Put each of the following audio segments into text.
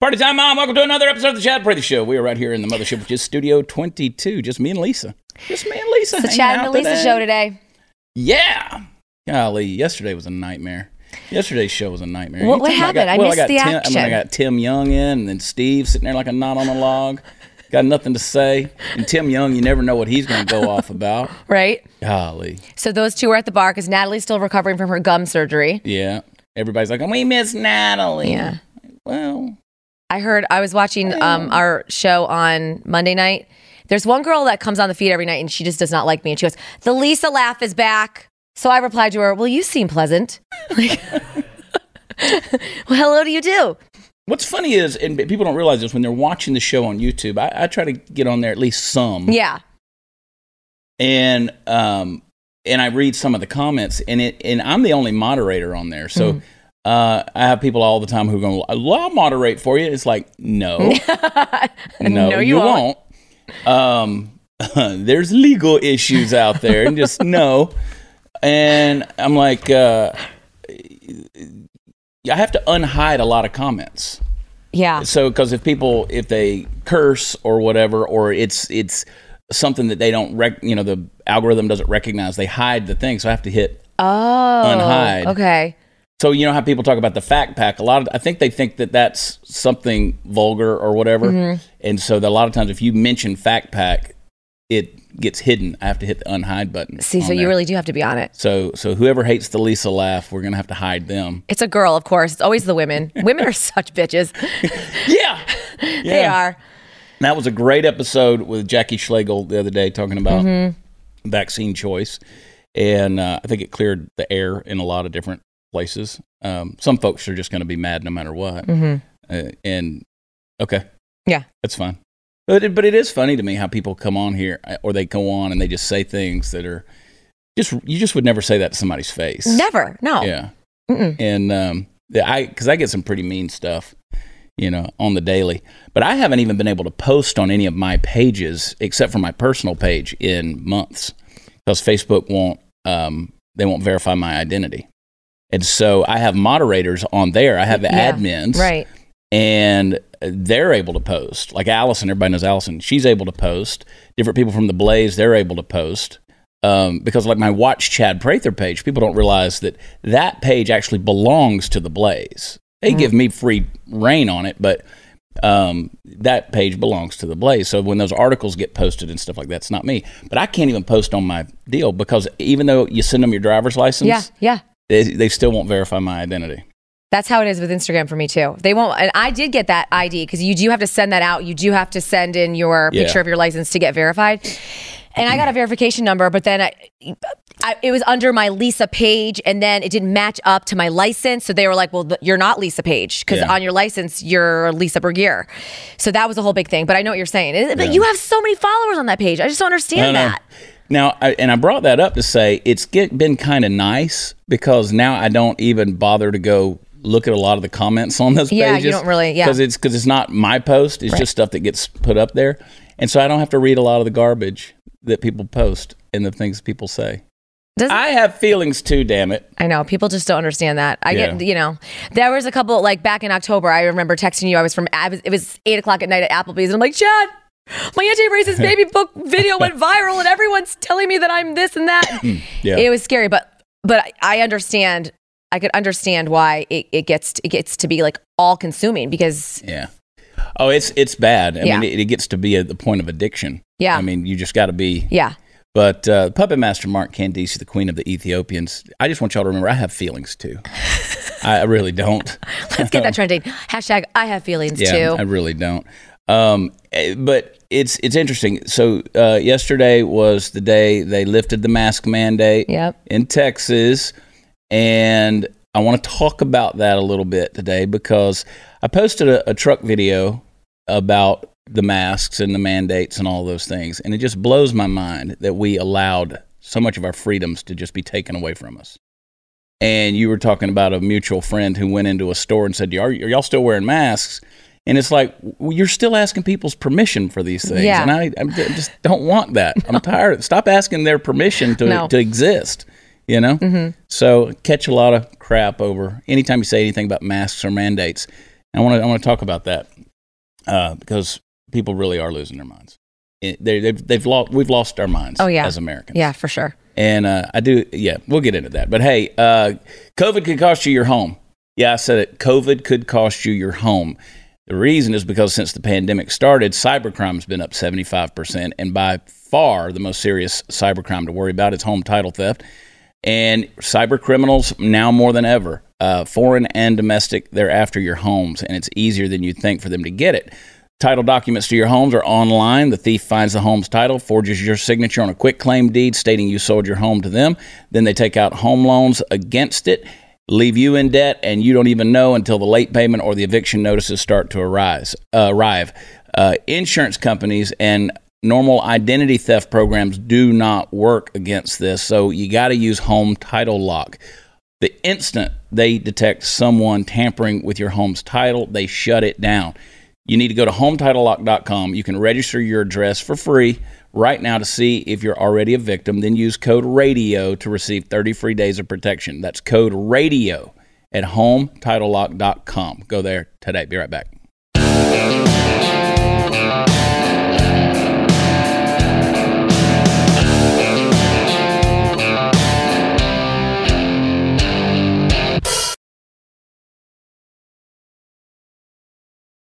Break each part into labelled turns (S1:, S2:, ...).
S1: Party time, Mom. Welcome to another episode of the Chad Prather Show. We are right here in the mothership, which is Studio 22. Just me and Lisa. Just me and Lisa.
S2: It's the Chad and Lisa
S1: today.
S2: show today.
S1: Yeah. Golly, yesterday was a nightmare. Yesterday's show was a nightmare.
S2: What- what happened?
S1: got-
S2: I
S1: well,
S2: missed
S1: got
S2: the
S1: Tim, I, mean, I got Tim Young in, and then Steve sitting there like a knot on a log. Got nothing to say. And Tim Young, you never know what he's going to go off about.
S2: Right?
S1: Golly.
S2: So those two were at the bar because Natalie's still recovering from her gum surgery.
S1: Yeah. Everybody's like, we miss Natalie.
S2: Yeah.
S1: Well,
S2: I heard I was watching um, our show on Monday night. There's one girl that comes on the feed every night and she just does not like me. And she goes, The Lisa laugh is back. So I replied to her, Well, you seem pleasant. Like, well, hello do you do?
S1: What's funny is, and people don't realize this when they're watching the show on YouTube. I, I try to get on there at least some,
S2: Yeah.
S1: and um, and I read some of the comments, and it, and I'm the only moderator on there, so.
S2: Mm-hmm.
S1: Uh, I have people all the time who go, well, "I'll moderate for you." It's like, no, no,
S2: No, you
S1: you won't. Um, there's legal issues out there, and just no. And I'm like, uh, I have to unhide a lot of comments.
S2: Yeah.
S1: So, because if people if they curse or whatever, or it's it's something that they don't rec, you know, the algorithm doesn't recognize, they hide the thing. So I have to hit.
S2: Oh.
S1: Unhide.
S2: Okay.
S1: So you know how people talk about the fact pack. A lot of I think they think that that's something vulgar or whatever,
S2: Mm-hmm.
S1: and so that a lot of times if you mention fact pack, it gets hidden. I have to hit the unhide button.
S2: See, so
S1: on
S2: you really do have to be on it.
S1: So so whoever hates the Lisa laugh, we're gonna have to hide them.
S2: It's a girl, of course. It's always the women. women are such bitches.
S1: Yeah,
S2: They are.
S1: That was a great episode with Jackie Schlegel the other day talking about
S2: Mm-hmm.
S1: vaccine choice, and uh, I think it cleared the air in a lot of different places. Um, some folks are just going to be mad no matter what,
S2: Mhm.
S1: uh, and okay,
S2: Yeah.
S1: that's fine. But it, but it is funny to me how people come on here uh, or they go on and they just say things that are just you just would never say that to somebody's face.
S2: Never. No.
S1: Yeah.
S2: Mm-mm.
S1: And um, I because I get some pretty mean stuff, you know, on the daily. But I haven't even been able to post on any of my pages except for my personal page in months because Facebook won't um, they won't verify my identity. And so I have moderators on there. I have the
S2: Yeah.
S1: admins,
S2: Right.
S1: and they're able to post. Like Allison, everybody knows Allison. She's able to post. Different people from the Blaze, they're able to post. Um, because like my Watch Chad Prather page, people don't realize that that page actually belongs to the Blaze. They give me free reign on it, but um, that page belongs to the Blaze. So when those articles get posted and stuff like that, it's not me. But I can't even post on my deal because even though you send them your driver's license,
S2: Yeah. Yeah.
S1: they, they still won't verify my identity.
S2: That's how it is with Instagram for me too. They won't, and I did get that ID because you do have to send that out. You do have to send in your
S1: Yeah.
S2: picture of your license to get verified. And I got a verification number, but then I, I, it was under my Lisa page, and then it didn't match up to my license. So they were like, "Well, th- you're not Lisa Page because
S1: Yeah.
S2: on your license you're Lisa Bergier." So that was a whole big thing. But I know what you're saying. It- But you have so many followers on that page. I just don't understand
S1: No, no.
S2: that.
S1: Now, I, and I brought that up to say it's get, been kind of nice because now I don't even bother to go look at a lot of the comments on those
S2: Yeah, you don't really- yeah.
S1: because it's because it's not my post; it's just stuff that gets put up there, and so I don't have to read a lot of the garbage that people post and the things people say.
S2: Does
S1: I have feelings too, damn it.
S2: I know people just don't understand that. I get, you know, there was a couple like back in October. I remember texting you. I was from, I was, it was eight o'clock at night at Applebee's, and I'm like, Chad, my anti-racist baby book video went viral, and everyone's telling me that I'm this and that.
S1: Yeah.
S2: It was scary, but but I understand. I could understand why it, it gets it gets to be like all consuming because
S1: Yeah. Oh, it's it's bad. I
S2: Yeah.
S1: mean, it, it gets to be at the point of addiction.
S2: Yeah.
S1: I mean, you just got to be.
S2: yeah,
S1: But uh, Puppet Master Mark Candice, the queen of the Ethiopians, I just want y'all to remember I have feelings too. I really don't.
S2: let's get that trending. Hashtag I have feelings
S1: Yeah,
S2: too.
S1: I really don't. Um, eh, but it's it's interesting. So uh, yesterday was the day they lifted the mask mandate
S2: Yep.
S1: in Texas, and I want to talk about that a little bit today because I posted a, a truck video about the masks and the mandates and all those things, and it just blows my mind that we allowed so much of our freedoms to just be taken away from us. And you were talking about a mutual friend who went into a store and said, "Are, are y'all still wearing masks?" And it's like well, you're still asking people's permission for these things,
S2: Yeah.
S1: and I, I just don't want that. I'm tired. Stop asking their permission to
S2: No.
S1: to exist. You know, so catch a lot of crap over anytime you say anything about masks or mandates. I want to I want to talk about that uh, because people really are losing their minds. It, they, they've they've lost we've lost our minds.
S2: Oh, yeah.
S1: as Americans.
S2: Yeah, for sure.
S1: And uh, I do, yeah, we'll get into that. But hey, uh, COVID could cost you your home. Yeah, I said it. COVID could cost you your home. The reason is because since the pandemic started, cybercrime's been up 75%. And by far, the most serious cybercrime to worry about is home title theft. And cyber criminals, now more than ever, uh, foreign and domestic, they're after your homes. And it's easier than you'd think for them to get it. Title documents to your homes are online. The thief finds the home's title, forges your signature on a quitclaim deed stating you sold your home to them. Then they take out home loans against it, leave you in debt, and you don't even know until the late payment or the eviction notices start to arise, uh, arrive. Uh, insurance companies and normal identity theft programs do not work against this, so you got to use home title lock. The instant they detect someone tampering with your home's title, they shut it down. You need to go to hometitlelock.com. You can register your address for free right now to see if you're already a victim. Then use code RADIO to receive 30 free days of protection. That's code RADIO at hometitlelock.com. Go there today. Be right back.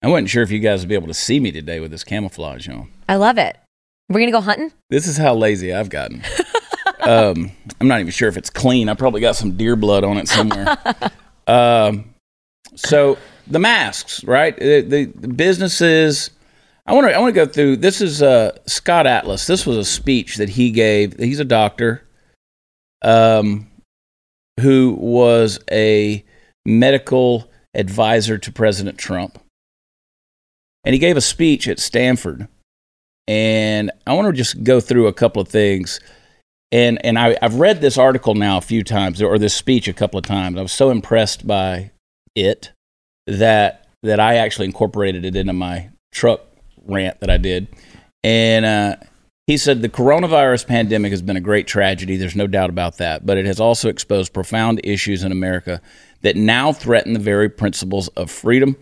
S1: I wasn't sure if you guys would be able to see me today with this camouflage on.
S2: I love it. We're gonna go hunting.
S1: This is how lazy I've gotten. um, I'm not even sure if it's clean. I probably got some deer blood on it somewhere. um, so the masks, right? The, the, the businesses. I want to. I want to go through. This is uh, Scott Atlas. This was a speech that he gave. He's a doctor, um, who was a medical advisor to President Trump, and he gave a speech at Stanford and I want to just go through a couple of things. And and I, I've read this article now a few times, or this speech a couple of times. I was so impressed by it that that I actually incorporated it into my truck rant that I did. And uh, he said the coronavirus pandemic has been a great tragedy. There's no doubt about that. But it has also exposed profound issues in America that now threaten the very principles of freedom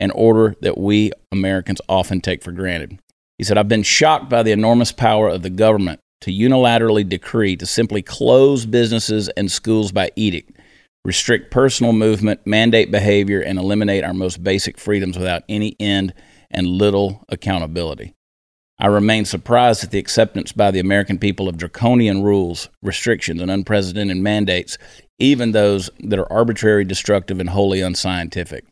S1: and order that we Americans often take for granted. He said, I've been shocked by the enormous power of the government to unilaterally decree to simply close businesses and schools by edict, restrict personal movement, mandate behavior, and eliminate our most basic freedoms without any end and little accountability. I remain surprised at the acceptance by the American people of draconian rules, restrictions, and unprecedented mandates, even those that are arbitrary, destructive, and wholly unscientific.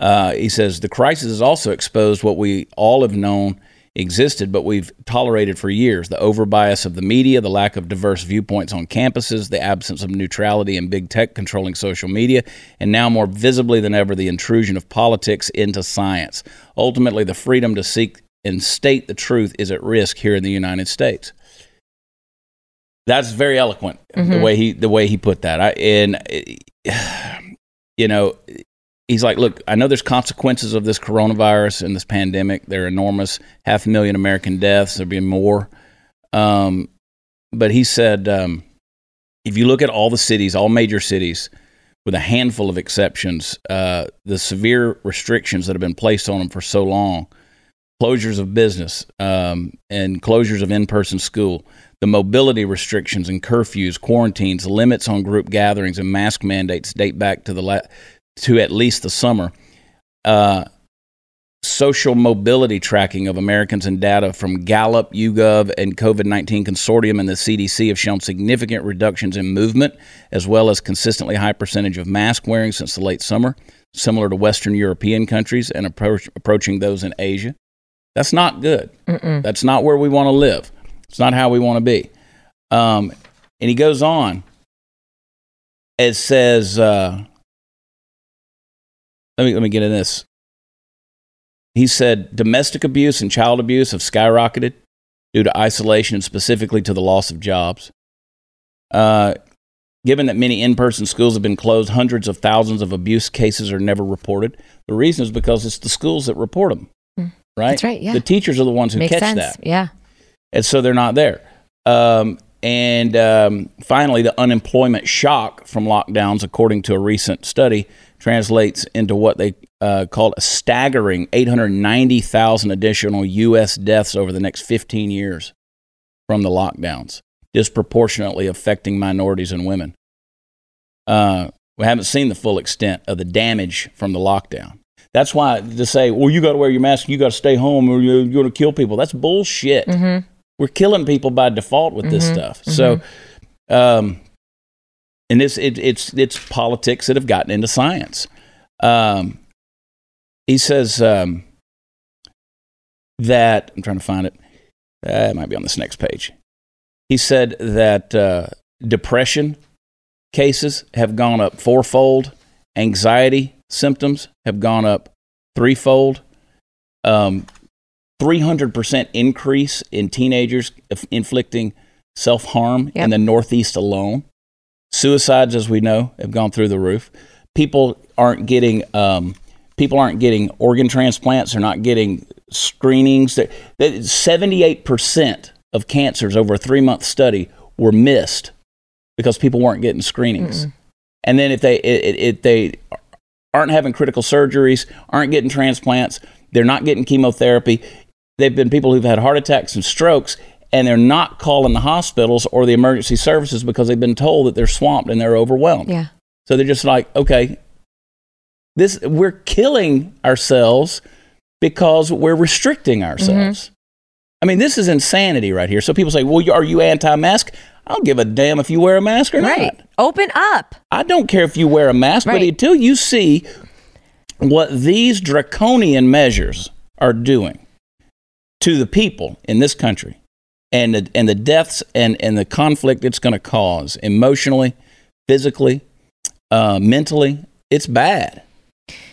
S1: Uh, he says the crisis has also exposed what we all have known existed, but we've tolerated for years the overbias of the media, the lack of diverse viewpoints on campuses, the absence of neutrality and big tech controlling social media, and now more visibly than ever, the intrusion of politics into science. Ultimately, the freedom to seek and state the truth is at risk here in the United States. That's very eloquent the way he the way he put that. I, and you know, he's like, look, I know there's consequences of this coronavirus and this pandemic. They're enormous. Half a million American deaths. There'll be more. Um, but he said, um, if you look at all the cities, all major cities, with a handful of exceptions, uh, the severe restrictions that have been placed on them for so long, closures of business um, and closures of in-person school, the mobility restrictions and curfews, quarantines, limits on group gatherings, and mask mandates date back to the la- to at least the summer. Uh, social mobility tracking of Americans and data from Gallup, YouGov, and COVID 19 Consortium and the CDC have shown significant reductions in movement, as well as consistently high percentage of mask wearing since the late summer, similar to Western European countries and approach, approaching those in Asia. That's not good. That's not where we want to live. It's not how we want to be. Um, and he goes on. It says, uh, let me let me get in this. He said domestic abuse and child abuse have skyrocketed due to isolation and specifically to the loss of jobs. Uh, given that many in-person schools have been closed, hundreds of thousands of abuse cases are never reported. The reason is because it's the schools that report them, right?
S2: That's right, yeah.
S1: The teachers are the ones who
S2: Makes
S1: catch
S2: sense.
S1: that
S2: Yeah.
S1: and so they're not there. Um, and um, finally, the unemployment shock from lockdowns, according to a recent study, translates into what they uh, called a staggering 890,000 additional U.S. deaths over the next 15 years from the lockdowns, disproportionately affecting minorities and women. Uh, we haven't seen the full extent of the damage from the lockdown. That's why to say, well, you got to wear your mask, you got to stay home, or you're going to kill people. That's bullshit.
S2: Mm-hmm.
S1: We're killing people by default with this stuff. So, um, and it's it, it's it's politics that have gotten into science. Um, he says um, that I'm trying to find it. Uh, it might be on this next page. He said that uh, depression cases have gone up fourfold. Anxiety symptoms have gone up threefold. Um, 300% increase in teenagers inflicting self harm
S2: Yep.
S1: in the Northeast alone. Suicides, as we know, have gone through the roof. People aren't getting um, people aren't getting organ transplants. They're not getting screenings. That seventy-eight percent of cancers over a three-month study were missed because people weren't getting screenings. And then if they if they aren't having critical surgeries, aren't getting transplants, they're not getting chemotherapy. They've been people who've had heart attacks and strokes, and they're not calling the hospitals or the emergency services because they've been told that they're swamped and they're overwhelmed.
S2: Yeah.
S1: So they're just like, okay, this we're killing ourselves because we're restricting mm-hmm. ourselves. I mean, this is insanity right here. So people say, "Well, are you anti-mask?" I don't give a damn if you wear a mask or
S2: Right.
S1: not.
S2: Open up.
S1: I don't care if you wear a mask, but until you see what these draconian measures are doing to the people in this country and the, and the deaths and, and the conflict it's going to cause emotionally, physically, uh, mentally, it's bad.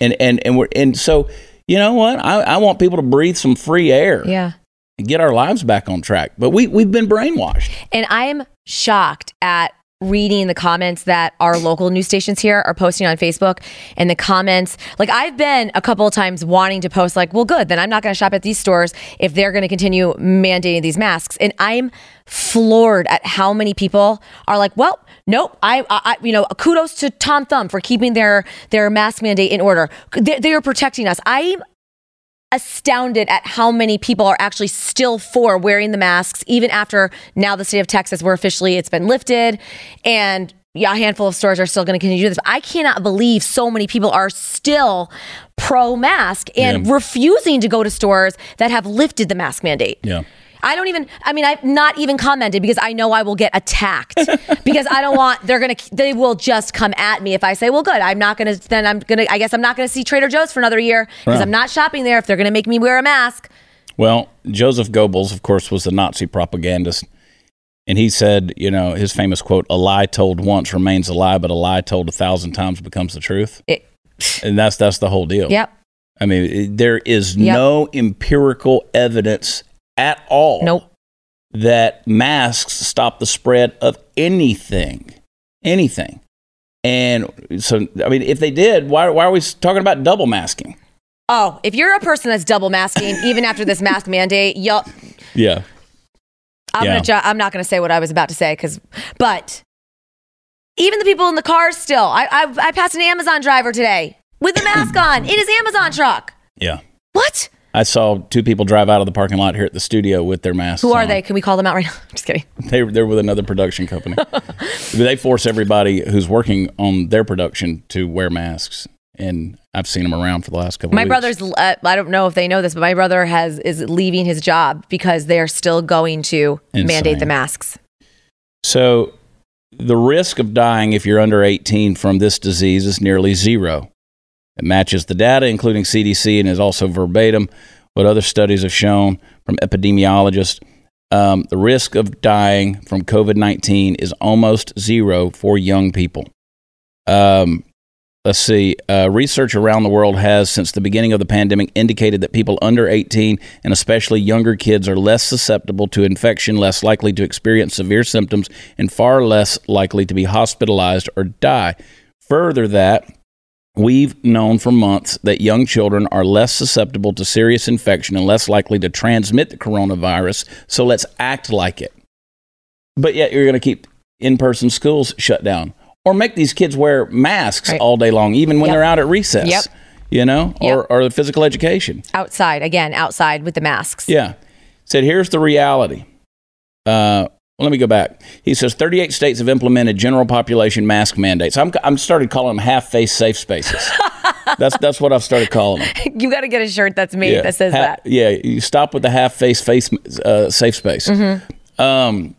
S1: And, and, and, we're, and so, you know what? I, I want people to breathe some free air
S2: Yeah.
S1: and get our lives back on track. But we, we've been brainwashed.
S2: And I am shocked at reading the comments that our local news stations here are posting on Facebook and the comments. Like I've been a couple of times wanting to post like well good then I'm not going to shop at these stores if they're going to continue mandating these masks. And I'm floored at how many people are like well nope I, I you know kudos to Tom Thumb for keeping their their mask mandate in order. They, they are protecting us. I'm astounded at how many people are actually still for wearing the masks, even after now the state of Texas, where officially it's been lifted. And yeah, a handful of stores are still going to continue to do this. I cannot believe so many people are still pro mask and
S1: Yeah.
S2: refusing to go to stores that have lifted the mask mandate.
S1: Yeah.
S2: I don't even, I mean, I've not even commented because I know I will get attacked because I don't want, they're going to, they will just come at me if I say, well, good, I'm not going to, then I'm going to, I guess I'm not going to see Trader Joe's for another year because. I'm not shopping there if they're going to make me wear a mask.
S1: Well, Joseph Goebbels, of course, was the Nazi propagandist. And he said, you know, his famous quote, a lie told once remains a lie, but a lie told a thousand times becomes the truth.
S2: It,
S1: And that's that's the whole deal.
S2: yep.
S1: I mean, there is
S2: Yep.
S1: no empirical evidence at all
S2: Nope.
S1: that masks stop the spread of anything. Anything. And so, I mean, if they did, why, why are we talking about double masking?
S2: Oh, if you're a person that's double masking, even after this mask mandate, y'all,
S1: Yeah.
S2: I'm
S1: Yeah.
S2: gonna. I'm not gonna say what I was about to say because, but even the people in the cars still. I, I I passed an Amazon driver today with the mask on in his Amazon truck.
S1: Yeah.
S2: What?
S1: I saw two people drive out of the parking lot here at the studio with their masks.
S2: Who are
S1: on.
S2: they? Can we call them out right now? Just kidding.
S1: They, they're with another production company. they force everybody who's working on their production to wear masks, and I've seen them around for the last couple.
S2: My
S1: weeks.
S2: My brother's. Uh, I don't know if they know this, but my brother has is leaving his job because they are still going to mandate the masks.
S1: So, the risk of dying if you're under 18 from this disease is nearly zero. It matches the data, including CDC, and is also verbatim what other studies have shown from epidemiologists. Um, the risk of dying from COVID 19 is almost zero for young people. Um, let's see. Uh, research around the world has, since the beginning of the pandemic, indicated that people under 18 and especially younger kids are less susceptible to infection, less likely to experience severe symptoms, and far less likely to be hospitalized or die. Further, that We've known for months that young children are less susceptible to serious infection and less likely to transmit the coronavirus, so let's act like it. but yet you're going to keep in-person schools shut down or make these kids wear masks
S2: Right.
S1: all day long even when
S2: Yep.
S1: they're out at recess
S2: Yep.
S1: you know
S2: Yep.
S1: or, or the physical education
S2: Outside again, outside with the masks.
S1: yeah said here's the reality uh, let me go back he says 38 states have implemented general population mask mandates i'm, I'm started calling them half-face safe spaces that's that's what i've started calling them
S2: You got to get a shirt that's made that says
S1: Ha-
S2: that.
S1: Yeah, you stop with the half face face uh, safe space.
S2: Mm-hmm.
S1: Um,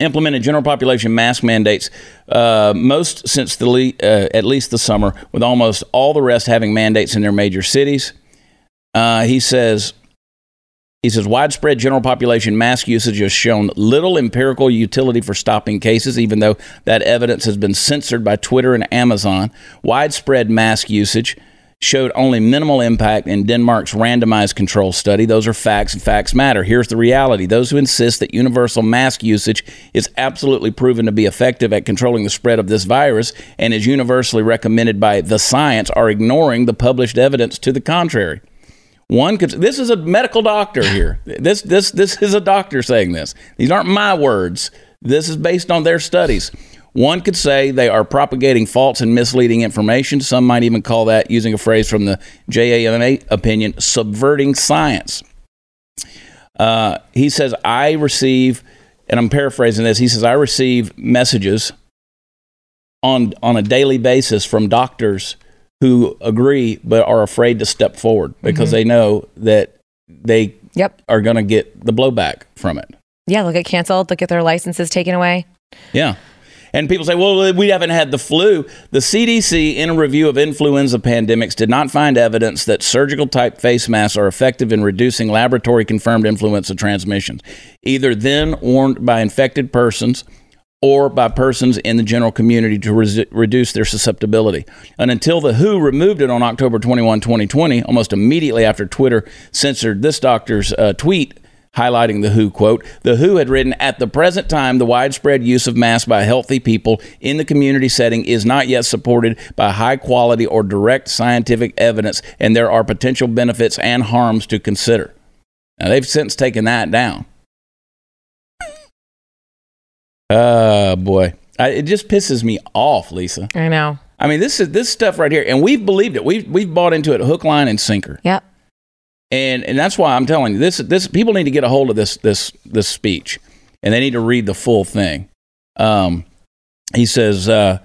S1: implemented general population mask mandates, uh, most since the le- uh, at least the summer, with almost all the rest having mandates in their major cities. Uh, he says. He says widespread general population mask usage has shown little empirical utility for stopping cases, even though that evidence has been censored by Twitter and Amazon. Widespread mask usage showed only minimal impact in Denmark's randomized control study. Those are facts, and facts matter. Here's the reality those who insist that universal mask usage is absolutely proven to be effective at controlling the spread of this virus and is universally recommended by the science are ignoring the published evidence to the contrary. One could. This is a medical doctor here. This this this is a doctor saying this. These aren't my words. This is based on their studies. One could say they are propagating false and misleading information. Some might even call that, using a phrase from the JAMA opinion, subverting science. Uh, he says, I receive, and I'm paraphrasing this, he says, I receive messages on, on a daily basis from doctors who agree but are afraid to step forward because mm-hmm. they know that they
S2: Yep.
S1: are going to get the blowback from it.
S2: Yeah, they'll get canceled. They'll get their licenses taken away.
S1: Yeah. And people say, well, we haven't had the flu. The CDC, in a review of influenza pandemics, did not find evidence that surgical type face masks are effective in reducing laboratory confirmed influenza transmissions, either then worn by infected persons or by persons in the general community to reduce their susceptibility. And until the WHO removed it on October 21, 2020, almost immediately after Twitter censored this doctor's uh, tweet, highlighting the WHO quote, the WHO had written, at the present time, the widespread use of masks by healthy people in the community setting is not yet supported by high quality or direct scientific evidence, and there are potential benefits and harms to consider. Now, they've since taken that down. Oh, boy. I, it just pisses me off, Lisa.
S2: I know.
S1: I mean, this is this stuff right here, and we've believed it. We've we've bought into it hook, line, and sinker
S2: Yep.
S1: and and that's why I'm telling you this this people need to get a hold of this this this speech, and they need to read the full thing. Um, he says. Uh,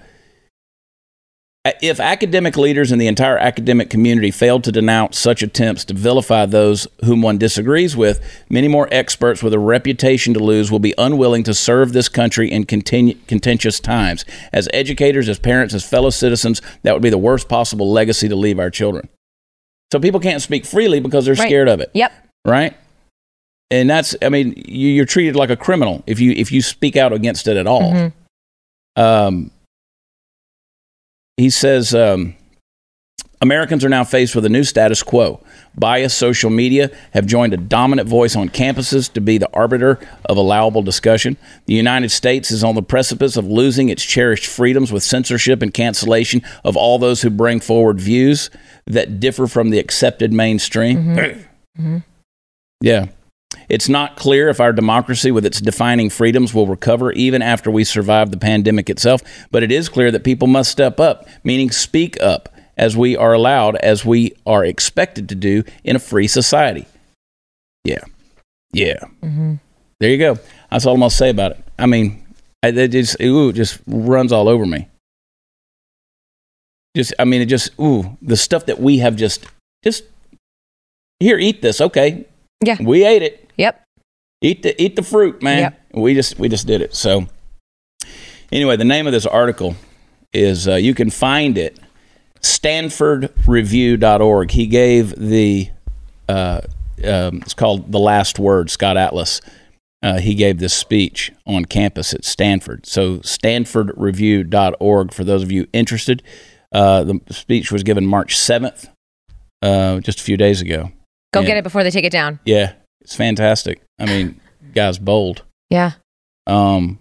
S1: if academic leaders and the entire academic community failed to denounce such attempts to vilify those whom one disagrees with, many more experts with a reputation to lose will be unwilling to serve this country in continu- contentious times. As educators, as parents, as fellow citizens, that would be the worst possible legacy to leave our children. So people can't speak freely because they're
S2: Right.
S1: scared of it
S2: Yep.
S1: right? And that's, I mean, you, you're treated like a criminal if you if you speak out against it at all.
S2: Mhm.
S1: Um, he says um, Americans are now faced with a new status quo. Biased social media have joined a dominant voice on campuses to be the arbiter of allowable discussion. The United States is on the precipice of losing its cherished freedoms with censorship and cancellation of all those who bring forward views that differ from the accepted mainstream. Yeah. It's not clear if our democracy, with its defining freedoms, will recover even after we survive the pandemic itself, but it is clear that people must step up, meaning speak up, as we are allowed, as we are expected to do in a free society. Yeah. Yeah. Mm-hmm. There you go. That's all I'm going to say about it. I mean, I- it just, ooh, it just runs all over me. Just, I mean, it just, ooh, the stuff that we have just, just, here, eat this. Okay.
S2: Yeah.
S1: We ate it
S2: Yep.
S1: eat the eat the fruit, man.
S2: Yep.
S1: We just we just did it. So anyway, the name of this article is uh, you can find it stanfordreview.org. He gave the uh, um, it's called the last word. Scott Atlas. Uh, he gave this speech on campus at Stanford. So stanfordreview.org for those of you interested. Uh, the speech was given March 7th, uh, just a few days ago.
S2: Go
S1: Yeah.
S2: get it before they take it down.
S1: Yeah, it's fantastic. I mean, guy's bold.
S2: Yeah.
S1: Um,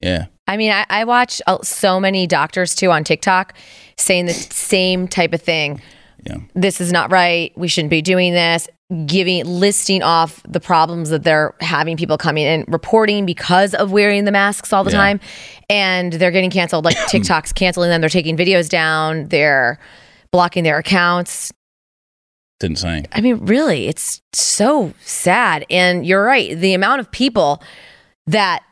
S1: yeah,
S2: I mean, I, I watch uh, so many doctors too on TikTok saying the same type of thing.
S1: Yeah.
S2: this is not right. We shouldn't be doing this. Giving listing off the problems that they're having people coming and reporting because of wearing the masks all the
S1: Yeah.
S2: time, and they're getting canceled. Like TikTok's canceling them. They're taking videos down. They're blocking their accounts.
S1: It's insane.
S2: I mean, really, it's so sad. And you're right. The amount of people that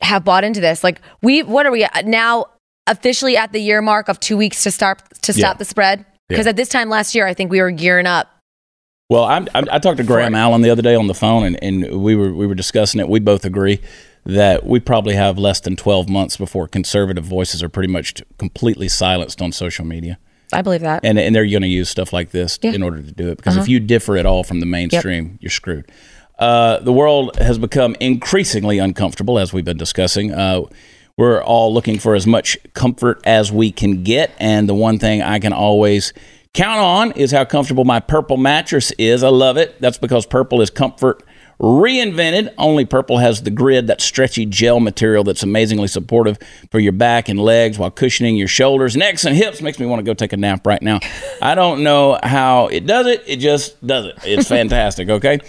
S2: have bought into this, like we, what are we uh, now? Officially at the year mark of two weeks to start to stop
S1: Yeah.
S2: the spread. Because
S1: Yeah.
S2: at this time last year, I think we were gearing up.
S1: Well, I'm, I'm, I talked to Graham Allen the other day on the phone, and, and we were we were discussing it. We both agree that we probably have less than 12 months before conservative voices are pretty much completely silenced on social media,
S2: I believe that.
S1: and and they're going to use stuff like this
S2: Yeah. Uh-huh.
S1: in order to do it. Because if you differ at all from the mainstream, you're screwed. Uh, the world has become increasingly uncomfortable, as we've been discussing. Uh, we're all looking for as much comfort as we can get, and the one thing I can always count on is how comfortable my purple mattress is. I love it. That's because purple is comfort reinvented. Only Purple has the grid, that stretchy gel material that's amazingly supportive for your back and legs while cushioning your shoulders, necks, and hips. Makes me want to go take a nap right now. I don't know how it does it. It just does it. It's fantastic. Okay,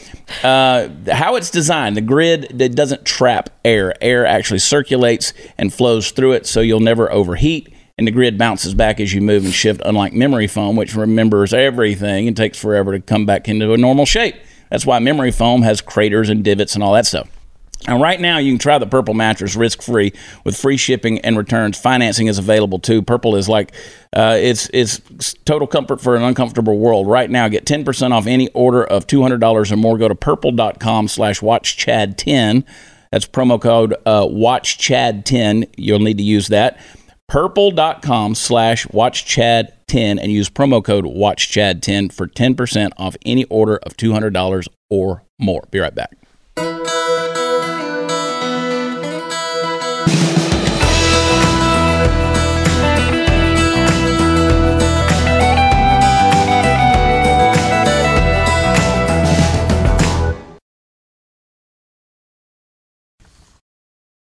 S1: uh, how it's designed, the grid it doesn't trap air. Air actually circulates and flows through it, so you'll never overheat and the grid bounces back as you move and shift, unlike memory foam, which remembers everything and takes forever to come back into a normal shape. That's why memory foam has craters and divots and all that stuff. And right now, you can try the Purple mattress risk free with free shipping and returns. Financing is available too. Purple is like uh, it's it's total comfort for an uncomfortable world. Right now, get ten percent off any order of two hundred dollars or more. Go to purple.com/slash watchchad10. That's promo code uh, watchchad10. You'll need to use that purple.com slash watchchad10 and use promo code watchchad10 for 10% off any order of $200 or more. Be right back.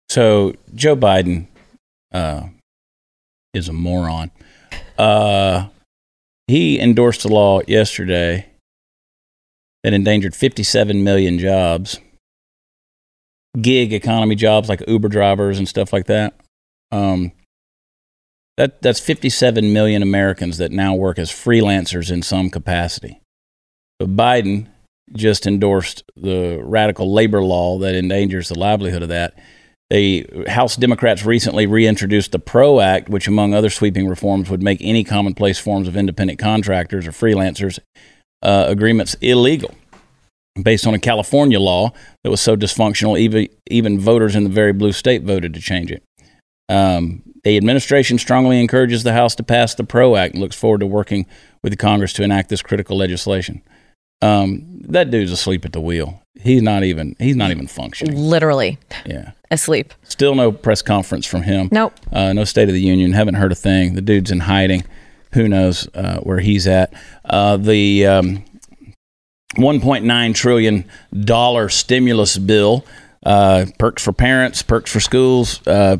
S1: So Joe Biden uh, is a moron. Uh, he endorsed a law yesterday that endangered 57 million jobs, gig economy jobs like Uber drivers and stuff like that. Um, that that's 57 million Americans that now work as freelancers in some capacity. But Biden just endorsed the radical labor law that endangers the livelihood of that. The House Democrats recently reintroduced the PRO Act, which, among other sweeping reforms, would make any commonplace forms of independent contractors or freelancers uh, agreements illegal. Based on a California law that was so dysfunctional, even, even voters in the very blue state voted to change it. Um, the administration strongly encourages the House to pass the PRO Act and looks forward to working with the Congress to enact this critical legislation. Um, that dude's asleep at the wheel. He's not even. He's not even functioning.
S2: Literally
S1: Yeah.
S2: asleep.
S1: Still no press conference from him.
S2: Nope.
S1: Uh, no State of the Union. Haven't heard a thing. The dude's in hiding. Who knows uh, where he's at? Uh, the um, 1.9 trillion dollar stimulus bill, uh, perks for parents, perks for schools. Uh,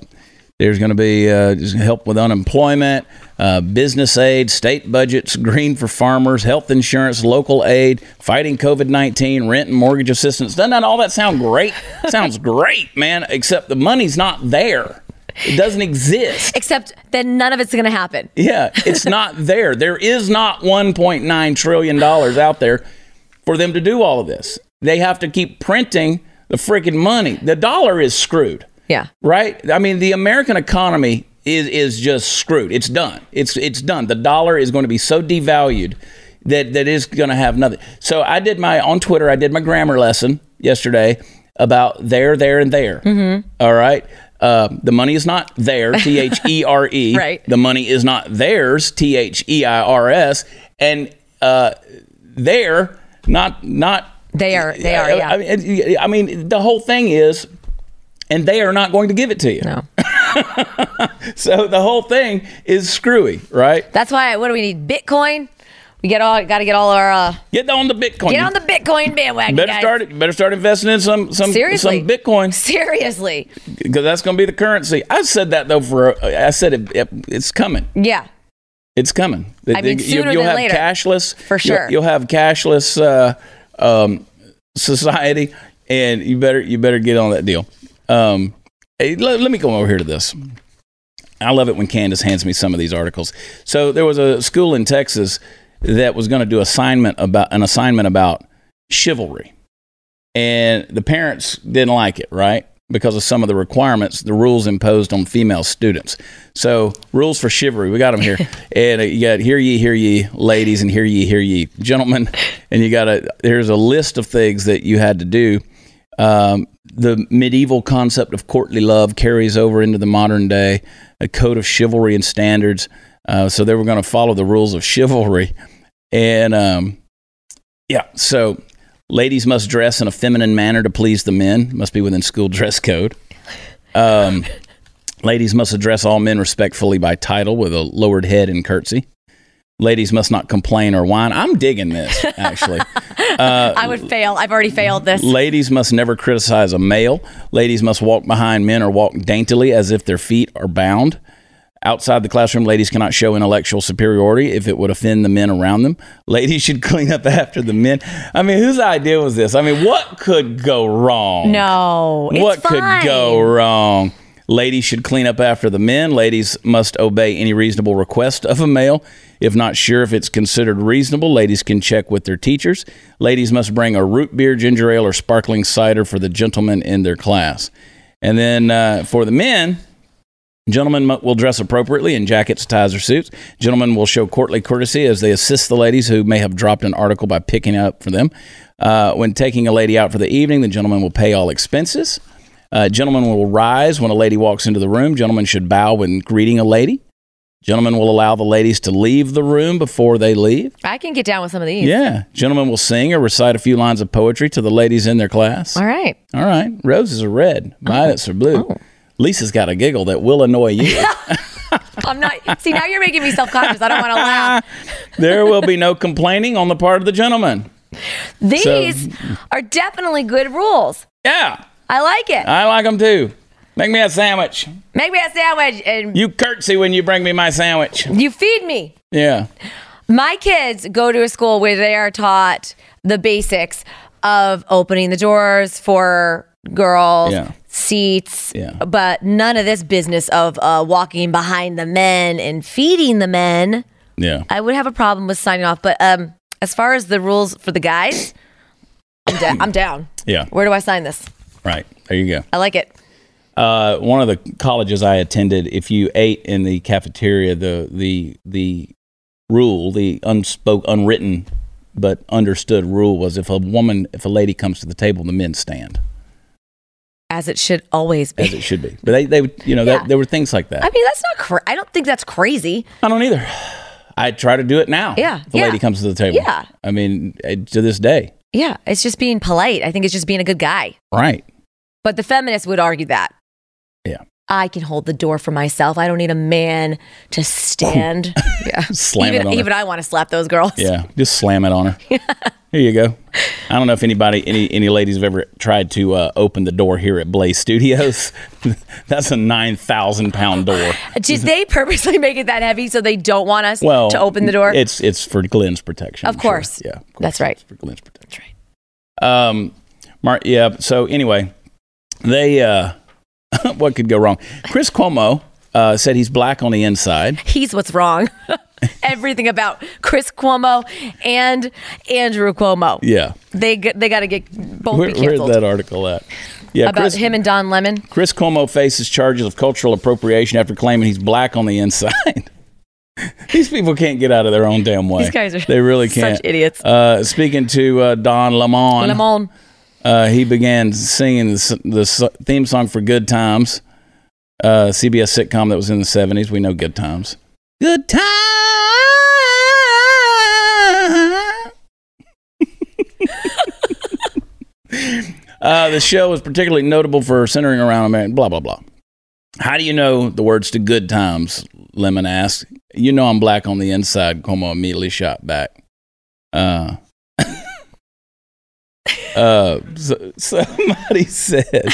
S1: there's going to be uh, help with unemployment, uh, business aid, state budgets, green for farmers, health insurance, local aid, fighting COVID 19, rent and mortgage assistance. Doesn't that all that sound great? Sounds great, man, except the money's not there. It doesn't exist.
S2: Except that none of it's going to happen.
S1: Yeah, it's not there. There is not 1.9 trillion dollars out there for them to do all of this. They have to keep printing the freaking money. The dollar is screwed,
S2: Yeah.
S1: right? I mean, the American economy is is just screwed. It's done. It's it's done. The dollar is going to be so devalued that that is going to have nothing. So I did my on Twitter. I did my grammar lesson yesterday about there, there, and there. Mm-hmm. All right. Uh, the money is not there, T H E R E.
S2: Right.
S1: The money is not theirs, T H E I R S, and uh, there, not not.
S2: They are. They are. Yeah.
S1: I I mean, the whole thing is, and they are not going to give it to you.
S2: no.
S1: So the whole thing is screwy, right?
S2: That's why. What do we need? Bitcoin. We get all. Got to get all our. Uh,
S1: Get on the Bitcoin.
S2: get on the Bitcoin bandwagon,
S1: better
S2: guys.
S1: start. You better start investing in some some
S2: Seriously.
S1: some Bitcoin
S2: Seriously.
S1: because that's going to be the currency. I said that though for I said it, it, it's coming.
S2: Yeah.
S1: It's coming.
S2: I mean,
S1: You-
S2: sooner
S1: you'll
S2: than
S1: have
S2: later.
S1: cashless
S2: For
S1: you'll-
S2: sure.
S1: You'll, have cashless uh, um, society, and you better you better get on that deal. Um, hey, let, let me go over here to this. I love it when Candace hands me some of these articles. So there was a school in Texas that was going to do assignment about an assignment about chivalry, and the parents didn't like it, right? Because of some of the requirements, the rules imposed on female students. So rules for chivalry, we got them here, and you got hear ye, hear ye, ladies, and hear ye, hear ye, gentlemen, and you got a there's a list of things that you had to do. Um, the medieval concept of courtly love carries over into the modern day, a code of chivalry and standards. Uh, so they were going to follow the rules of chivalry. And um, yeah, so ladies must dress in a feminine manner to please the men, must be within school dress code. Um, ladies must address all men respectfully by title with a lowered head and curtsy. Ladies must not complain or whine. I'm digging this, actually.
S2: Uh, I would fail. I've already failed this.
S1: Ladies must never criticize a male. Ladies must walk behind men or walk daintily as if their feet are bound. Outside the classroom, ladies cannot show intellectual superiority if it would offend the men around them. Ladies should clean up after the men. I mean, whose idea was this? I mean, what could go wrong?
S2: No, it's
S1: what could go wrong? Ladies should clean up after the men. Ladies must obey any reasonable request of a male. If not sure if it's considered reasonable, ladies can check with their teachers. Ladies must bring a root beer, ginger ale, or sparkling cider for the gentlemen in their class. And then uh, for the men, Gentlemen will dress appropriately in jackets, ties, or suits. Gentlemen will show courtly courtesy as they assist the ladies who may have dropped an article by picking it up for them. Uh, when taking a lady out for the evening, the gentleman will pay all expenses. Uh, gentlemen will rise when a lady walks into the room. Gentlemen should bow when greeting a lady. Gentlemen will allow the ladies to leave the room before they leave.
S2: I can get down with some of these.
S1: Yeah. Gentlemen will sing or recite a few lines of poetry to the ladies in their class.
S2: All right.
S1: All right. Roses are red, violets are blue.
S2: Oh.
S1: Lisa's got a giggle that will annoy you.
S2: I'm not. See, now you're making me self conscious. I don't want to laugh.
S1: there will be no complaining on the part of the gentleman.
S2: These are definitely good rules.
S1: Yeah,
S2: I like it.
S1: I like them too. Make me a sandwich.
S2: Make me a sandwich and
S1: You curtsy when you bring me my sandwich.
S2: you feed me.
S1: Yeah.
S2: My kids go to a school where they are taught the basics of opening the doors for girls,
S1: Yeah.
S2: seats,
S1: Yeah.
S2: but none of this business of uh, walking behind the men and feeding the men.
S1: Yeah.
S2: I would have a problem with signing off. But um, as far as the rules for the guys, I'm, da- I'm down.
S1: Yeah.
S2: Where do I sign this?
S1: Right. There you go.
S2: I like it.
S1: Uh, one of the colleges I attended, if you ate in the cafeteria, the the the rule, the unspoke, unwritten but understood rule was if a woman, if a lady comes to the table, the men stand,
S2: As it should always be.
S1: as it should be. But they, they would, you know,
S2: Yeah.
S1: that, there were things like that.
S2: I mean, that's not. Cra- I don't think that's crazy.
S1: I don't either. I try to do it now.
S2: Yeah,
S1: If a
S2: yeah.
S1: lady comes to the table.
S2: Yeah.
S1: I mean, to this day.
S2: Yeah, it's just being polite. I think it's just being a good guy.
S1: Right.
S2: But the feminists would argue that.
S1: Yeah.
S2: I can hold the door for myself. I don't need a man to stand. yeah.
S1: Slam
S2: even,
S1: it on her.
S2: even I want to slap those girls.
S1: Yeah. Just slam it on her. Here you go. I don't know if anybody, any any ladies have ever tried to uh, open the door here at Blaze Studios. That's a nine thousand pound door.
S2: Did they purposely make it that heavy so they don't want us
S1: Well,
S2: to open the door?
S1: It's it's for Glenn's protection.
S2: Of
S1: I'm sure.
S2: course.
S1: Yeah. of course.
S2: That's right.
S1: It's for Glenn's protection.
S2: That's right.
S1: Um, Mar- yeah. So anyway, they uh, what could go wrong? Chris Cuomo uh, said he's black on the inside.
S2: He's what's wrong. Everything about Chris Cuomo and Andrew Cuomo.
S1: Yeah.
S2: They they got to get both
S1: Where, where's that article at? Yeah,
S2: about
S1: Chris,
S2: him and Don Lemon.
S1: Chris Cuomo faces charges of cultural appropriation after claiming he's black on the inside. These people can't get out of their own damn way.
S2: These guys are
S1: they really can't.
S2: Such idiots.
S1: Uh, speaking to uh, Don Lemon,
S2: Lemon.
S1: Uh, he began singing the, s- the s- theme song for Good Times, uh, CBS sitcom that was in the 70s. We know Good Times. Good Times. uh, the show was particularly notable for centering around American, blah, blah, blah. How do you know the words to Good Times? Lemon asked. You know I'm black on the inside, Cuomo immediately shot back. Uh, uh, so, somebody said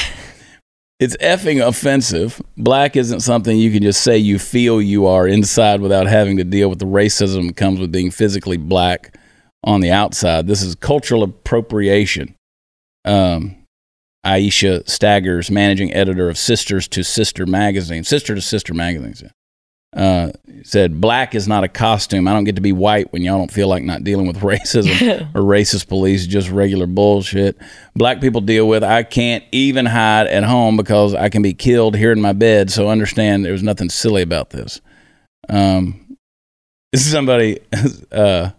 S1: It's effing offensive. Black isn't something you can just say you feel you are inside without having to deal with the racism that comes with being physically black on the outside. This is cultural appropriation. Um, Aisha Staggers, managing editor of Sisters to Sister magazine, Sister to Sister magazines, uh, said, Black is not a costume. I don't get to be white when y'all don't feel like not dealing with racism or racist police, just regular bullshit. Black people deal with, I can't even hide at home because I can be killed here in my bed. So understand there's nothing silly about this. Um, somebody, uh,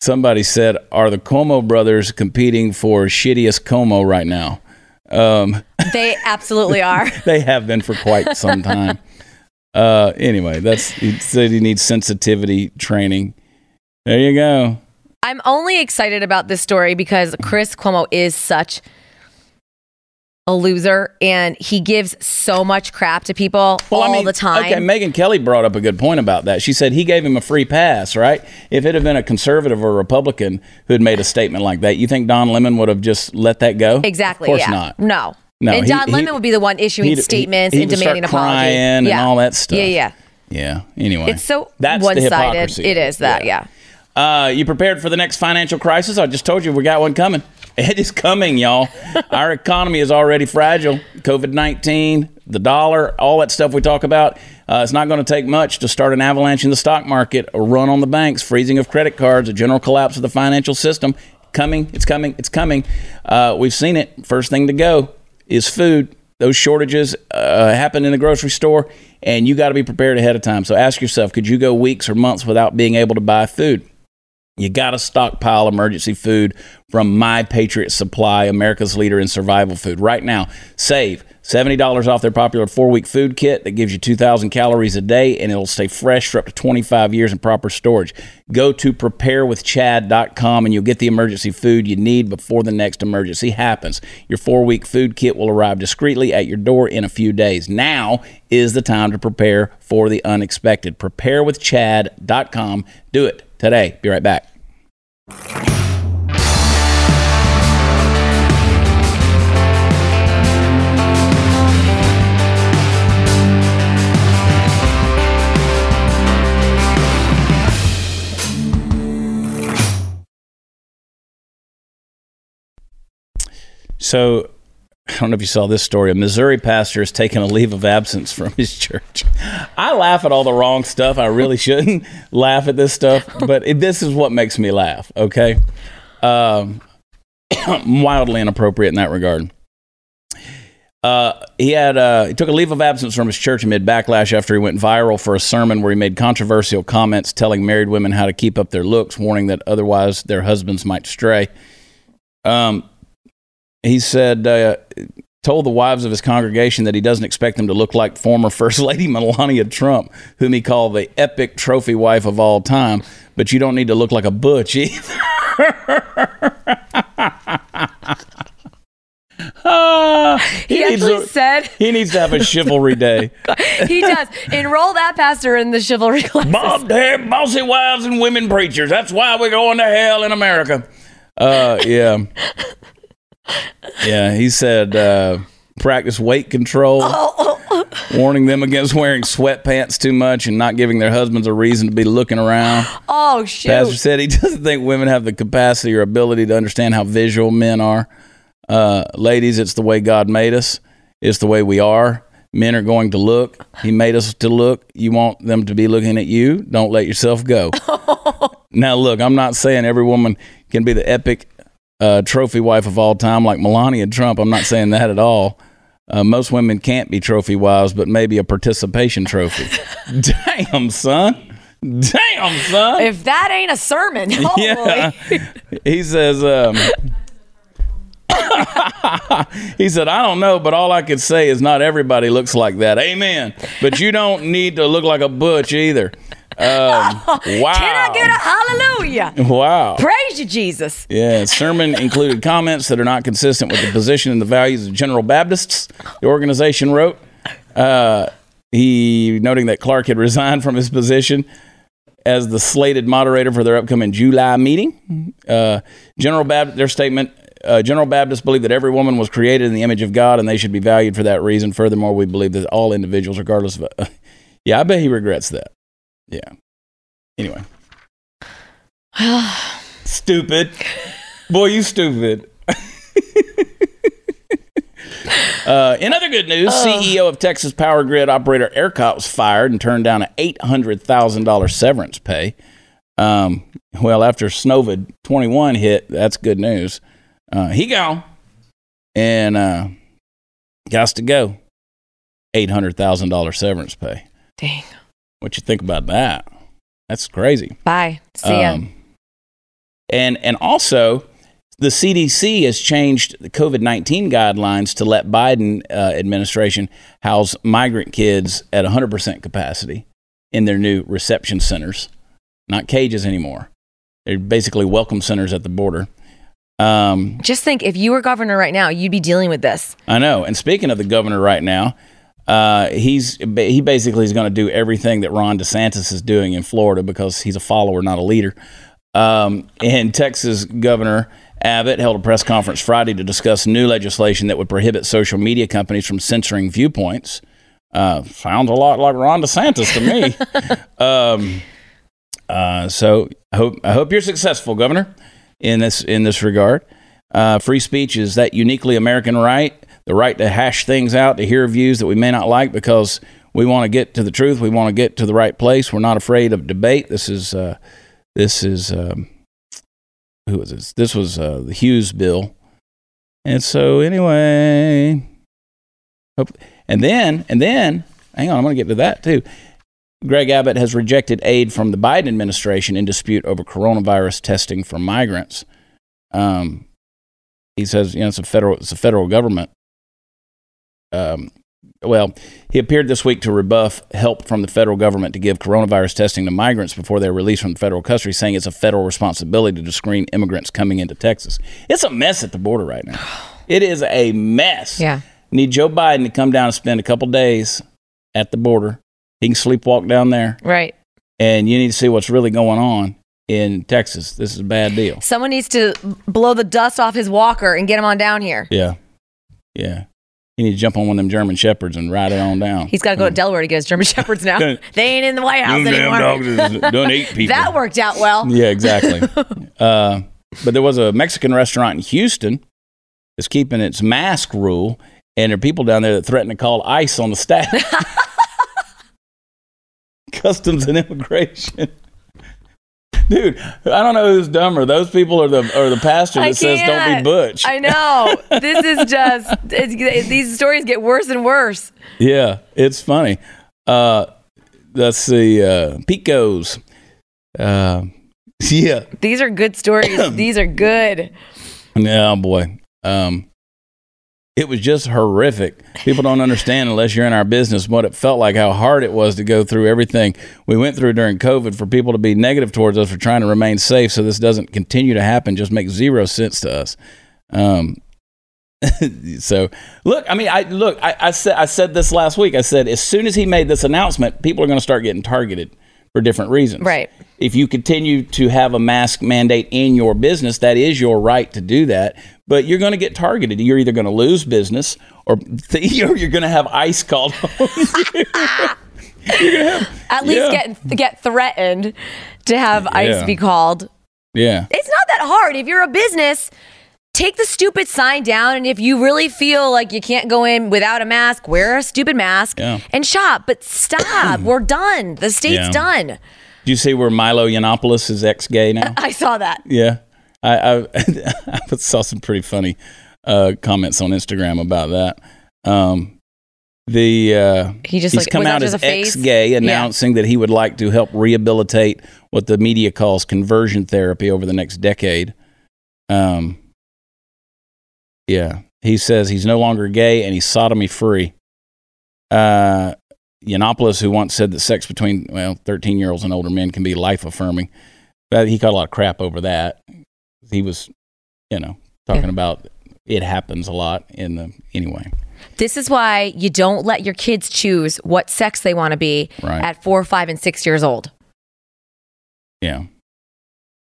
S1: somebody said, Are the Cuomo brothers competing for shittiest Cuomo right now? Um,
S2: They absolutely are.
S1: they have been for quite some time. Uh, anyway, that's he said he needs sensitivity training. There you go.
S2: I'm only excited about this story because Chris Cuomo is such a loser and he gives so much crap to people all the time.
S1: Okay, Megyn Kelly brought up a good point about that. She said he gave him a free pass, right? If it had been a conservative or Republican who had made a statement like that, you think Don Lemon would have just let that go?
S2: Exactly.
S1: Of course
S2: yeah.
S1: not.
S2: No.
S1: No,
S2: and Don
S1: he-
S2: Lemon would be the one issuing
S1: he'd-
S2: statements
S1: he- he
S2: and demanding an
S1: start
S2: apology.
S1: crying and all that stuff.
S2: Yeah, yeah.
S1: Yeah. Anyway,
S2: It's so
S1: that's
S2: one-sided. It is that, yeah.
S1: Uh, you prepared for the next financial crisis? I just told you we got one coming. It is coming, y'all. Our economy is already fragile. COVID 19, the dollar, all that stuff we talk about. Uh, it's not going to take much to start an avalanche in the stock market, a run on the banks, freezing of credit cards, a general collapse of the financial system. Coming, it's coming, it's coming. Uh, we've seen it. First thing to go is food. Those shortages uh, happen in the grocery store, and you got to be prepared ahead of time. So ask yourself could you go weeks or months without being able to buy food? You got to stockpile emergency food from My Patriot Supply, America's leader in survival food. Right now, save $70 off their popular four week food kit that gives you 2,000 calories a day and it'll stay fresh for up to 25 years in proper storage. Go to preparewithchad.com and you'll get the emergency food you need before the next emergency happens. Your four week food kit will arrive discreetly at your door in a few days. Now is the time to prepare for the unexpected. Preparewithchad.com. Do it today. Be right back. So, I don't know if you saw this story. A Missouri pastor has taken a leave of absence from his church. I laugh at all the wrong stuff. I really shouldn't laugh at this stuff, but it, this is what makes me laugh, okay? Um, wildly inappropriate in that regard. Uh, he had uh, he took a leave of absence from his church amid backlash after he went viral for a sermon where he made controversial comments telling married women how to keep up their looks, warning that otherwise their husbands might stray. Um, he said, uh, told the wives of his congregation that he doesn't expect them to look like former First Lady Melania Trump, whom he called the epic trophy wife of all time. But you don't need to look like a butch either. Ah,
S2: He
S1: needs
S2: actually
S1: to-
S2: said
S1: he needs to have a chivalry day.
S2: he does. Enroll that pastor in the chivalry class.
S1: Bob, they're bossy wives and women preachers. That's why we're going to hell in America. Uh, yeah. Yeah, he said uh, practice weight control, warning them against wearing sweatpants too much and not giving their husbands a reason to be looking around.
S2: Oh shoot.
S1: Pastor said he doesn't think women have the capacity or ability to understand how visual men are. Uh, ladies, it's the way God made us. It's the way we are. Men are going to look. He made us to look. You want them to be looking at you. Don't let yourself go. now, look, I'm not saying every woman can be the epic uh, trophy wife of all time like Melania Trump. I'm not saying that at all. Uh, most women can't be trophy wives, but maybe a participation trophy. Damn, son. Damn, son.
S2: if that ain't a sermon, holy.
S1: Yeah. He says, um, he said, I don't know, but all I could say is not everybody looks like that. Amen. But you don't need to look like a butch either. Um, wow.
S2: Can I get a hallelujah?
S1: Wow.
S2: Praise you, Jesus.
S1: Yeah, sermon included comments that are not consistent with the position and the values of General Baptists. The organization wrote, uh, he noting that Clark had resigned from his position as the slated moderator for their upcoming July meeting. Uh, General Baptist, their statement uh, General Baptists believe that every woman was created in the image of God and they should be valued for that reason. Furthermore, we believe that all individuals, regardless of. Uh, yeah, I bet he regrets that. Yeah. Anyway. stupid. Boy, you stupid. uh, in other good news, CEO of Texas power grid operator ERCOT was fired and turned down an $800,000 severance pay. Um, well, after Snowvid 21 hit, that's good news. Uh, he gone and uh, got to go. $800,000 severance pay.
S2: Dang.
S1: What you think about that? That's crazy.
S2: Bye. See ya.
S1: Um, and and also, the CDC has changed the COVID nineteen guidelines to let Biden uh, administration house migrant kids at 100 percent capacity in their new reception centers, not cages anymore. They're basically welcome centers at the border. Um,
S2: Just think if you were governor right now, you'd be dealing with this.
S1: I know. And speaking of the governor right now, uh, he's he basically is going to do everything that Ron DeSantis is doing in Florida because he's a follower, not a leader. Um, and Texas Governor Abbott held a press conference Friday to discuss new legislation that would prohibit social media companies from censoring viewpoints. Uh, sounds a lot like Ron DeSantis to me. um, uh, so I hope I hope you're successful, Governor, in this in this regard. Uh, free speech is that uniquely American right, the right to hash things out, to hear views that we may not like because we want to get to the truth. We want to get to the right place. We're not afraid of debate. This is uh, this is um, who was this? This was uh, the Hughes bill. And so anyway, and then and then hang on, I'm going to get to that too. Greg Abbott has rejected aid from the Biden administration in dispute over coronavirus testing for migrants. Um, he says, you know, it's a federal, it's a federal government. Um, well, he appeared this week to rebuff help from the federal government to give coronavirus testing to migrants before they're released from federal custody, saying it's a federal responsibility to screen immigrants coming into Texas. It's a mess at the border right now. It is a mess.
S2: Yeah.
S1: Need Joe Biden to come down and spend a couple days at the border. He can sleepwalk down there,
S2: Right.
S1: and you need to see what's really going on in Texas. This is a bad deal.
S2: Someone needs to blow the dust off his walker and get him on down here.
S1: Yeah, yeah. You need to jump on one of them German shepherds and ride it on down.
S2: He's got to go to Delaware to get his German Shepherds now. They ain't in the White House anymore.
S1: done eat people.
S2: that worked out well.
S1: Yeah, exactly. uh, but there was a Mexican restaurant in Houston that's keeping its mask rule, and there are people down there that threaten to call ICE on the staff. Customs and Immigration. Dude, I don't know who's dumber. Those people or the or the pastor that says don't be butch.
S2: I know. This is just, it's, these stories get worse and worse.
S1: Yeah, it's funny. Uh, let's see. Uh, Picos. Uh, yeah.
S2: These are good stories. These are good.
S1: Yeah, boy. Um, it was just horrific. People don't understand unless you're in our business what it felt like, how hard it was to go through everything we went through during COVID for people to be negative towards us for trying to remain safe so this doesn't continue to happen just makes zero sense to us. Um, so look, I mean, I look, I, I said I said this last week. I said as soon as he made this announcement, people are going to start getting targeted for different reasons.
S2: Right.
S1: If you continue to have a mask mandate in your business, that is your right to do that. But you're going to get targeted. You're either going to lose business or th- you're going to have ICE called on you. you're to have
S2: At least
S1: yeah.
S2: get get threatened to have ICE
S1: Yeah.
S2: be called.
S1: yeah.
S2: It's not that hard. If you're a business, take the stupid sign down. And if you really feel like you can't go in without a mask, wear a stupid mask
S1: Yeah.
S2: and shop. But stop. We're done. The state's
S1: Yeah.
S2: done.
S1: Do you see where Milo Yiannopoulos is ex-gay now?
S2: I saw that.
S1: Yeah, I I, I saw some pretty funny uh, comments on Instagram about that. Um, the uh,
S2: He just
S1: he's
S2: like
S1: come out as ex-gay, announcing that he would like to help rehabilitate what the media calls conversion therapy over the next decade. Um, yeah, he says he's no longer gay and he's sodomy free. Uh, Yiannopoulos, who once said that sex between well 13 year olds and older men can be life affirming, but he got a lot of crap over that. He was, you know, talking
S2: Yeah.
S1: about it happens a lot in the anyway.
S2: This is why you don't let your kids choose what sex they want to be
S1: Right.
S2: at four, five, and six years old.
S1: Yeah.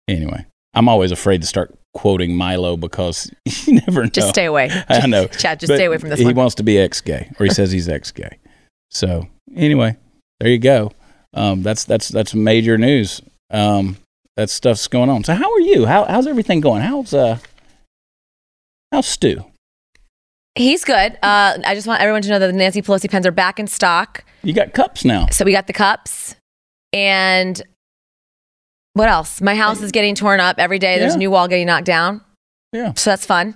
S1: Anyway, I'm always afraid to start quoting Milo because you never know.
S2: Just stay away.
S1: I know.
S2: Chad, just
S1: But
S2: stay away from this
S1: He
S2: one.
S1: wants to be ex-gay, or he says he's ex-gay. So anyway, there you go. Um, that's that's that's major news. Um, that stuff's going on. So how are you? How how's everything going? How's uh how's Stu?
S2: He's good. Uh, I just want everyone to know that the Nancy Pelosi pens are back in stock.
S1: You got cups now.
S2: So we got the cups and what else? My house is getting torn up every day. There's
S1: Yeah.
S2: a new wall getting knocked down.
S1: Yeah.
S2: So that's fun.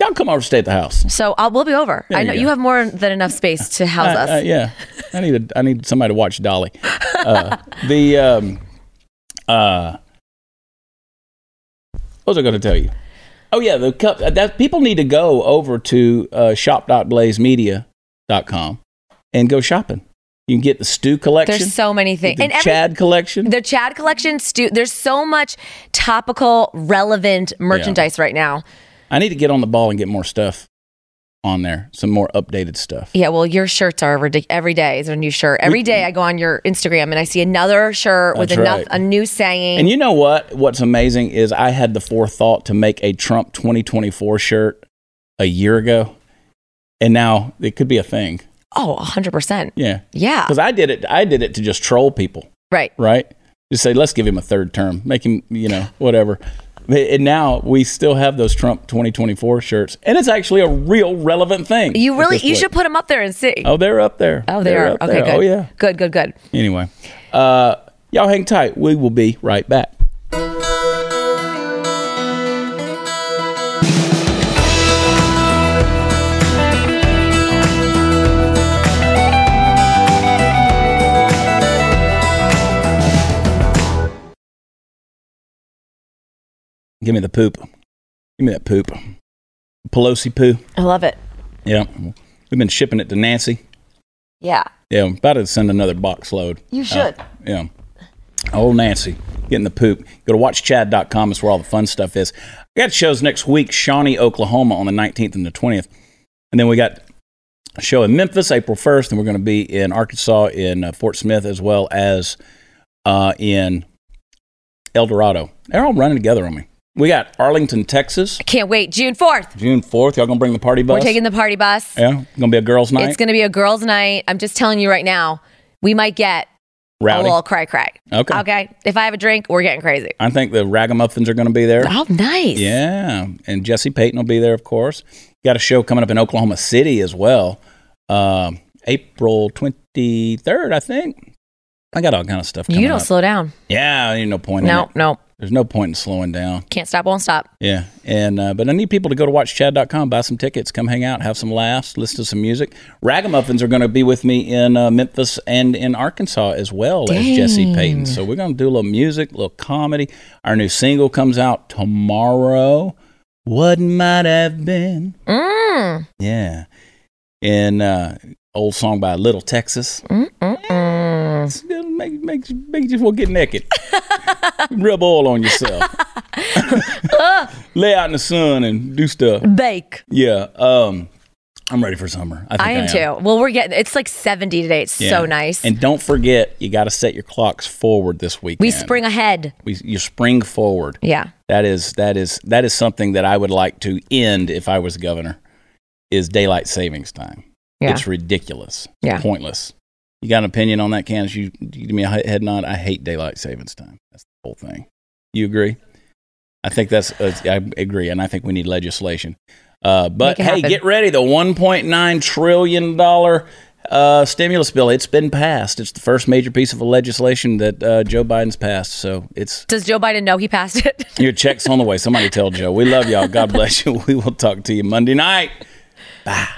S1: Y'all come over to stay at the house.
S2: So I'll, we'll be over.
S1: There
S2: I
S1: you
S2: know
S1: go.
S2: you have more than enough space to house
S1: Uh,
S2: us.
S1: uh, yeah, I need a, I need somebody to watch Dolly. Uh, the um, uh, what was I going to tell you? Oh yeah, the cup. uh, That people need to go over to uh, shop.blazemedia.com and go shopping. You can get the Stu collection,
S2: There's so many things.
S1: the
S2: And every,
S1: Chad collection.
S2: the Chad collection, stu- there's so much topical, relevant merchandise right now.
S1: I need to get on the ball and get more stuff on there. Some more updated stuff.
S2: Yeah, well, your shirts are ridic- every day is a new shirt. Every day I go on your Instagram and I see another shirt with enough
S1: right.
S2: a new saying.
S1: And you know what? What's amazing is I had the forethought to make a Trump 2024 shirt a year ago, and now it could be a thing.
S2: Oh, 100%.
S1: Yeah,
S2: Yeah.
S1: because I did it. I did it to just troll people,
S2: Right.
S1: right? Just say, let's give him a third term, make him, you know, whatever. And now we still have those Trump 2024 shirts, and it's actually a real relevant thing.
S2: You really you should put them up there and see.
S1: Oh, they're up there.
S2: Oh, they
S1: They're
S2: are. Okay,
S1: there.
S2: good.
S1: Oh yeah.
S2: Good, good, good.
S1: Anyway, uh, y'all hang tight. We will be right back. Give me the poop. Give me that poop. Pelosi poo.
S2: I love it.
S1: Yeah. We've been shipping it to Nancy.
S2: Yeah.
S1: Yeah, I'm about to send another box load.
S2: You should.
S1: Uh, yeah. Old Nancy getting the poop. Go to watchchad.com. Is where all the fun stuff is. I got shows next week, Shawnee, Oklahoma on the 19th and the 20th. And then we got a show in Memphis April 1st. And we're going to be in Arkansas, in uh, Fort Smith, as well as uh, in El Dorado. They're all running together on me. We got Arlington, Texas, I
S2: Can't wait. June 4th.
S1: June 4th. Y'all going to bring the party bus?
S2: We're taking the party bus.
S1: yeah, going to be a girls' night.
S2: It's going to be a girls' night. I'm just telling you right now, we might get
S1: Rowdy.
S2: a little cry cry.
S1: Okay.
S2: Okay. If I have a drink, we're getting crazy.
S1: I think the Ragamuffins are going to be there.
S2: Oh, nice.
S1: Yeah, and Jesse Payton will be there, of course. Got a show coming up in Oklahoma City as well, um, April twenty third, I think. I got all kind of stuff. Coming
S2: You don't
S1: up.
S2: slow down.
S1: Yeah, ain't no point. in
S2: No, no.
S1: There's no point in slowing down.
S2: Can't stop, won't stop.
S1: Yeah, and uh, but I need people to go to watchchad.com, buy some tickets, come hang out, have some laughs, listen to some music. Ragamuffins are going to be with me in uh, Memphis and in Arkansas as well as Jesse Payton. So we're going to do a little music, a little comedy. Our new single comes out tomorrow. What might have been?
S2: Mm.
S1: Yeah, and uh, old song by Little Texas.
S2: Mm-mm.
S1: Gonna make make you make you just want to get naked. Rub oil on yourself. Lay out in the sun and do stuff.
S2: Bake.
S1: Yeah. Um, I'm ready for summer. I, think
S2: I am too. Well, we're getting, it's like 70 today. It's
S1: Yeah.
S2: so nice.
S1: And don't forget, you got to set your clocks forward this weekend.
S2: we spring ahead.
S1: We, you spring forward.
S2: Yeah.
S1: That is that is that is something that I would like to end if I was governor. Is daylight savings time?
S2: Yeah.
S1: It's ridiculous.
S2: Yeah.
S1: pointless. You got an opinion on that, Candace? You, you give me a head nod. I hate daylight savings time. That's the whole thing. You agree? I think that's. Uh, I agree, and I think we need legislation. Uh, but hey,
S2: happen.
S1: get ready! The 1.9 trillion dollar uh, stimulus bill. It's been passed. It's the first major piece of legislation that uh, Joe Biden's passed. So it's
S2: Does Joe Biden know he passed it?
S1: your check's on the way. Somebody tell Joe. We love y'all. God bless you. We will talk to you Monday night. Bye.